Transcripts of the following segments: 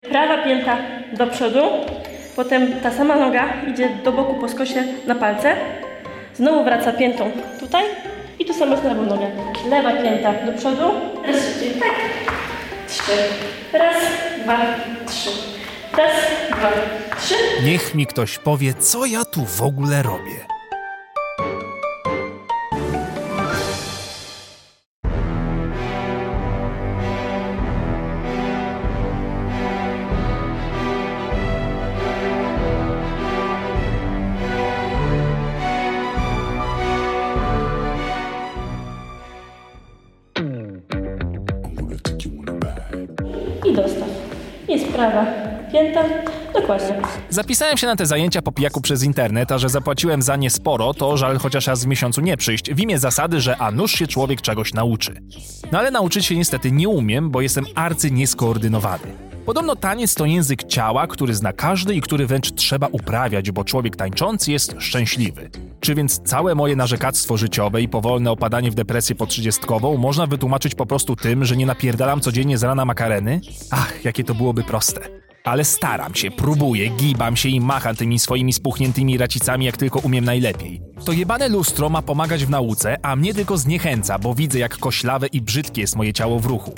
Prawa pięta do przodu, potem ta sama noga idzie do boku po skosie na palce. Znowu wraca piętą tutaj i tu samo z lewą nogę. Lewa pięta do przodu, raz tak. Trzy. Raz, dwa, trzy. Raz, dwa, trzy. Niech mi ktoś powie, co ja tu w ogóle robię. I dostaw. Jest prawa pięta, dokładnie. Zapisałem się na te zajęcia po pijaku przez internet, a że zapłaciłem za nie sporo, to żal chociaż raz w miesiącu nie przyjść, w imię zasady, że a nuż się człowiek czegoś nauczy. No ale nauczyć się niestety nie umiem, bo jestem arcy nieskoordynowany. Podobno taniec to język ciała, który zna każdy i który wręcz trzeba uprawiać, bo człowiek tańczący jest szczęśliwy. Czy więc całe moje narzekactwo życiowe i powolne opadanie w depresję po trzydziestkową można wytłumaczyć po prostu tym, że nie napierdalam codziennie z rana makareny? Ach, jakie to byłoby proste. Ale staram się, próbuję, gibam się i macham tymi swoimi spuchniętymi racicami jak tylko umiem najlepiej. To jebane lustro ma pomagać w nauce, a mnie tylko zniechęca, bo widzę jak koślawe i brzydkie jest moje ciało w ruchu.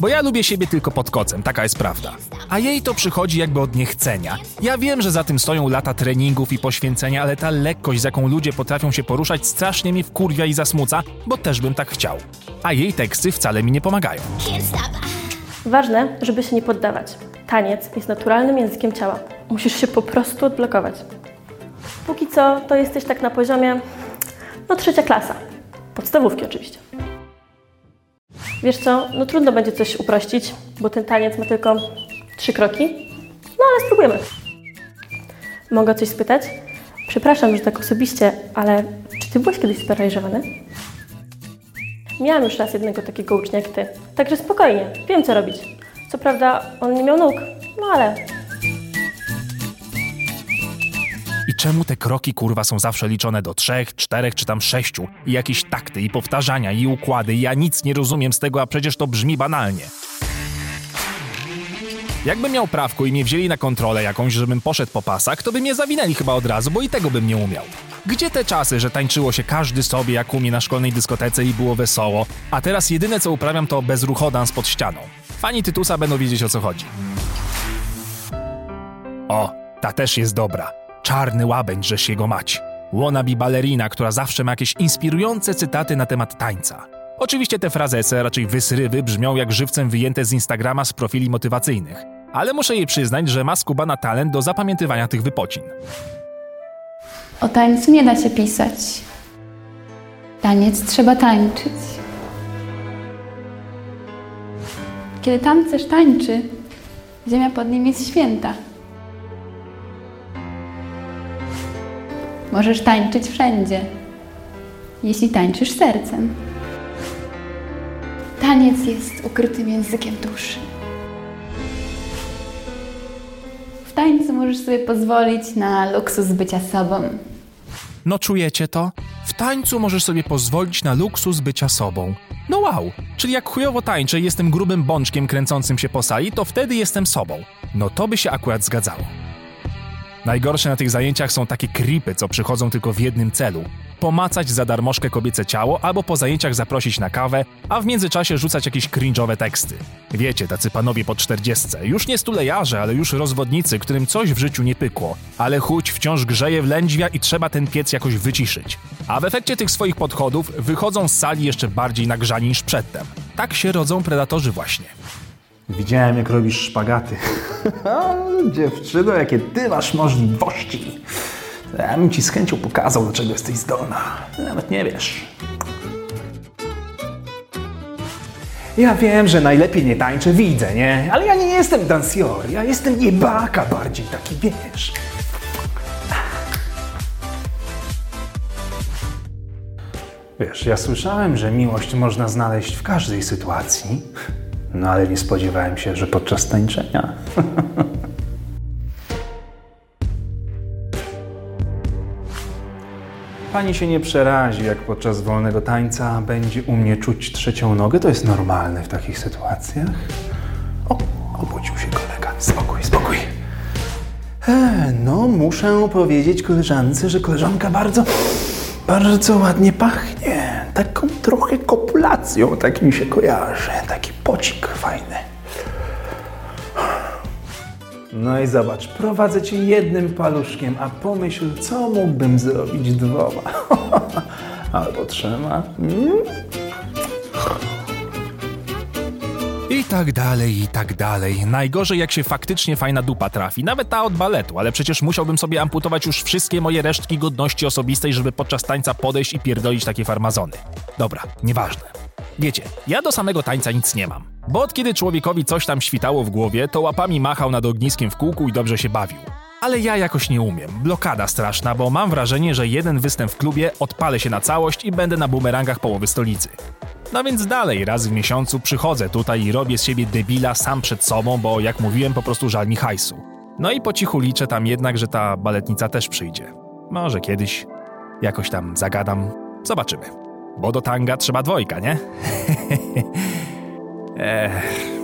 Bo ja lubię siebie tylko pod kocem, taka jest prawda. A jej to przychodzi jakby od niechcenia. Ja wiem, że za tym stoją lata treningów i poświęcenia, ale ta lekkość, z jaką ludzie potrafią się poruszać, strasznie mnie wkurwia i zasmuca, bo też bym tak chciał. A jej teksty wcale mi nie pomagają. Ważne, żeby się nie poddawać. Taniec jest naturalnym językiem ciała. Musisz się po prostu odblokować. Póki co, to jesteś tak na poziomie, no trzecia klasa. Podstawówki oczywiście. Wiesz co, no trudno będzie coś uprościć, bo ten taniec ma tylko trzy kroki. No ale spróbujemy. Mogę coś spytać? Przepraszam, że tak osobiście, ale czy ty byłeś kiedyś sparaliżowany? Miałam już raz jednego takiego ucznia jak ty, także spokojnie, wiem co robić. Co prawda, on nie miał nóg, no ale czemu te kroki kurwa są zawsze liczone do trzech, czterech czy tam sześciu? I jakieś takty, i powtarzania, i układy. Ja nic nie rozumiem z tego, a przecież to brzmi banalnie. Jakbym miał prawko i mnie wzięli na kontrolę jakąś, żebym poszedł po pasach, to by mnie zawinęli chyba od razu, bo i tego bym nie umiał. Gdzie te czasy, że tańczyło się każdy sobie jak umie na szkolnej dyskotece i było wesoło, a teraz jedyne co uprawiam to bezruchodans pod ścianą. Fani Tytusa będą wiedzieć o co chodzi. O, ta też jest dobra. Czarny łabędź, żeś jego mać. Wannabe balerina, która zawsze ma jakieś inspirujące cytaty na temat tańca. Oczywiście te frazese, raczej wysrywy, brzmią jak żywcem wyjęte z Instagrama z profili motywacyjnych. Ale muszę jej przyznać, że ma skubana talent do zapamiętywania tych wypocin. O tańcu nie da się pisać. Taniec trzeba tańczyć. Kiedy tancerz tańczy, ziemia pod nim jest święta. Możesz tańczyć wszędzie, jeśli tańczysz sercem. Taniec jest ukrytym językiem duszy. W tańcu możesz sobie pozwolić na luksus bycia sobą. No czujecie to? W tańcu możesz sobie pozwolić na luksus bycia sobą. No wow, czyli jak chujowo tańczę i jestem grubym bączkiem kręcącym się po sali, to wtedy jestem sobą. No to by się akurat zgadzało. Najgorsze na tych zajęciach są takie creepy, co przychodzą tylko w jednym celu. Pomacać za darmożkę kobiece ciało, albo po zajęciach zaprosić na kawę, a w międzyczasie rzucać jakieś cringe'owe teksty. Wiecie, tacy panowie po czterdziestce, już nie stulejarze, ale już rozwodnicy, którym coś w życiu nie pykło. Ale chuć wciąż grzeje w lędźwia i trzeba ten piec jakoś wyciszyć. A w efekcie tych swoich podchodów wychodzą z sali jeszcze bardziej nagrzani niż przedtem. Tak się rodzą predatorzy właśnie. Widziałem, jak robisz szpagaty. Dziewczyno, jakie ty masz możliwości. Ja bym ci z chęcią pokazał, do czego jesteś zdolna. Nawet nie wiesz. Ja wiem, że najlepiej nie tańczę, widzę, nie? Ale ja nie jestem dansjor, ja jestem jebaka bardziej, taki wiesz. Wiesz, ja słyszałem, że miłość można znaleźć w każdej sytuacji, no ale nie spodziewałem się, że podczas tańczenia. Pani się nie przerazi, jak podczas wolnego tańca będzie u mnie czuć trzecią nogę. To jest normalne w takich sytuacjach. O, obudził się kolega. Spokój. E, no, muszę powiedzieć koleżance, że koleżanka bardzo, bardzo ładnie pachnie. Taką trochę kopulacją, tak mi się kojarzy. Taki pocik fajny. No i zobacz, prowadzę cię jednym paluszkiem, a pomyśl, co mógłbym zrobić dwoma. Albo trzema. Mm? Tak dalej, i tak dalej. Najgorzej jak się faktycznie fajna dupa trafi, nawet ta od baletu, ale przecież musiałbym sobie amputować już wszystkie moje resztki godności osobistej, żeby podczas tańca podejść i pierdolić takie farmazony. Dobra, nieważne. Wiecie, ja do samego tańca nic nie mam. Bo od kiedy człowiekowi coś tam świtało w głowie, to łapami machał nad ogniskiem w kółku i dobrze się bawił. Ale ja jakoś nie umiem. Blokada straszna, bo mam wrażenie, że jeden występ w klubie odpalę się na całość i będę na bumerangach połowy stolicy. No więc dalej, raz w miesiącu przychodzę tutaj i robię z siebie debila sam przed sobą, bo jak mówiłem, po prostu żal mi hajsu. No i po cichu liczę tam jednak, że ta baletnica też przyjdzie. Może kiedyś jakoś tam zagadam. Zobaczymy. Bo do tanga trzeba dwojga, nie? Ech.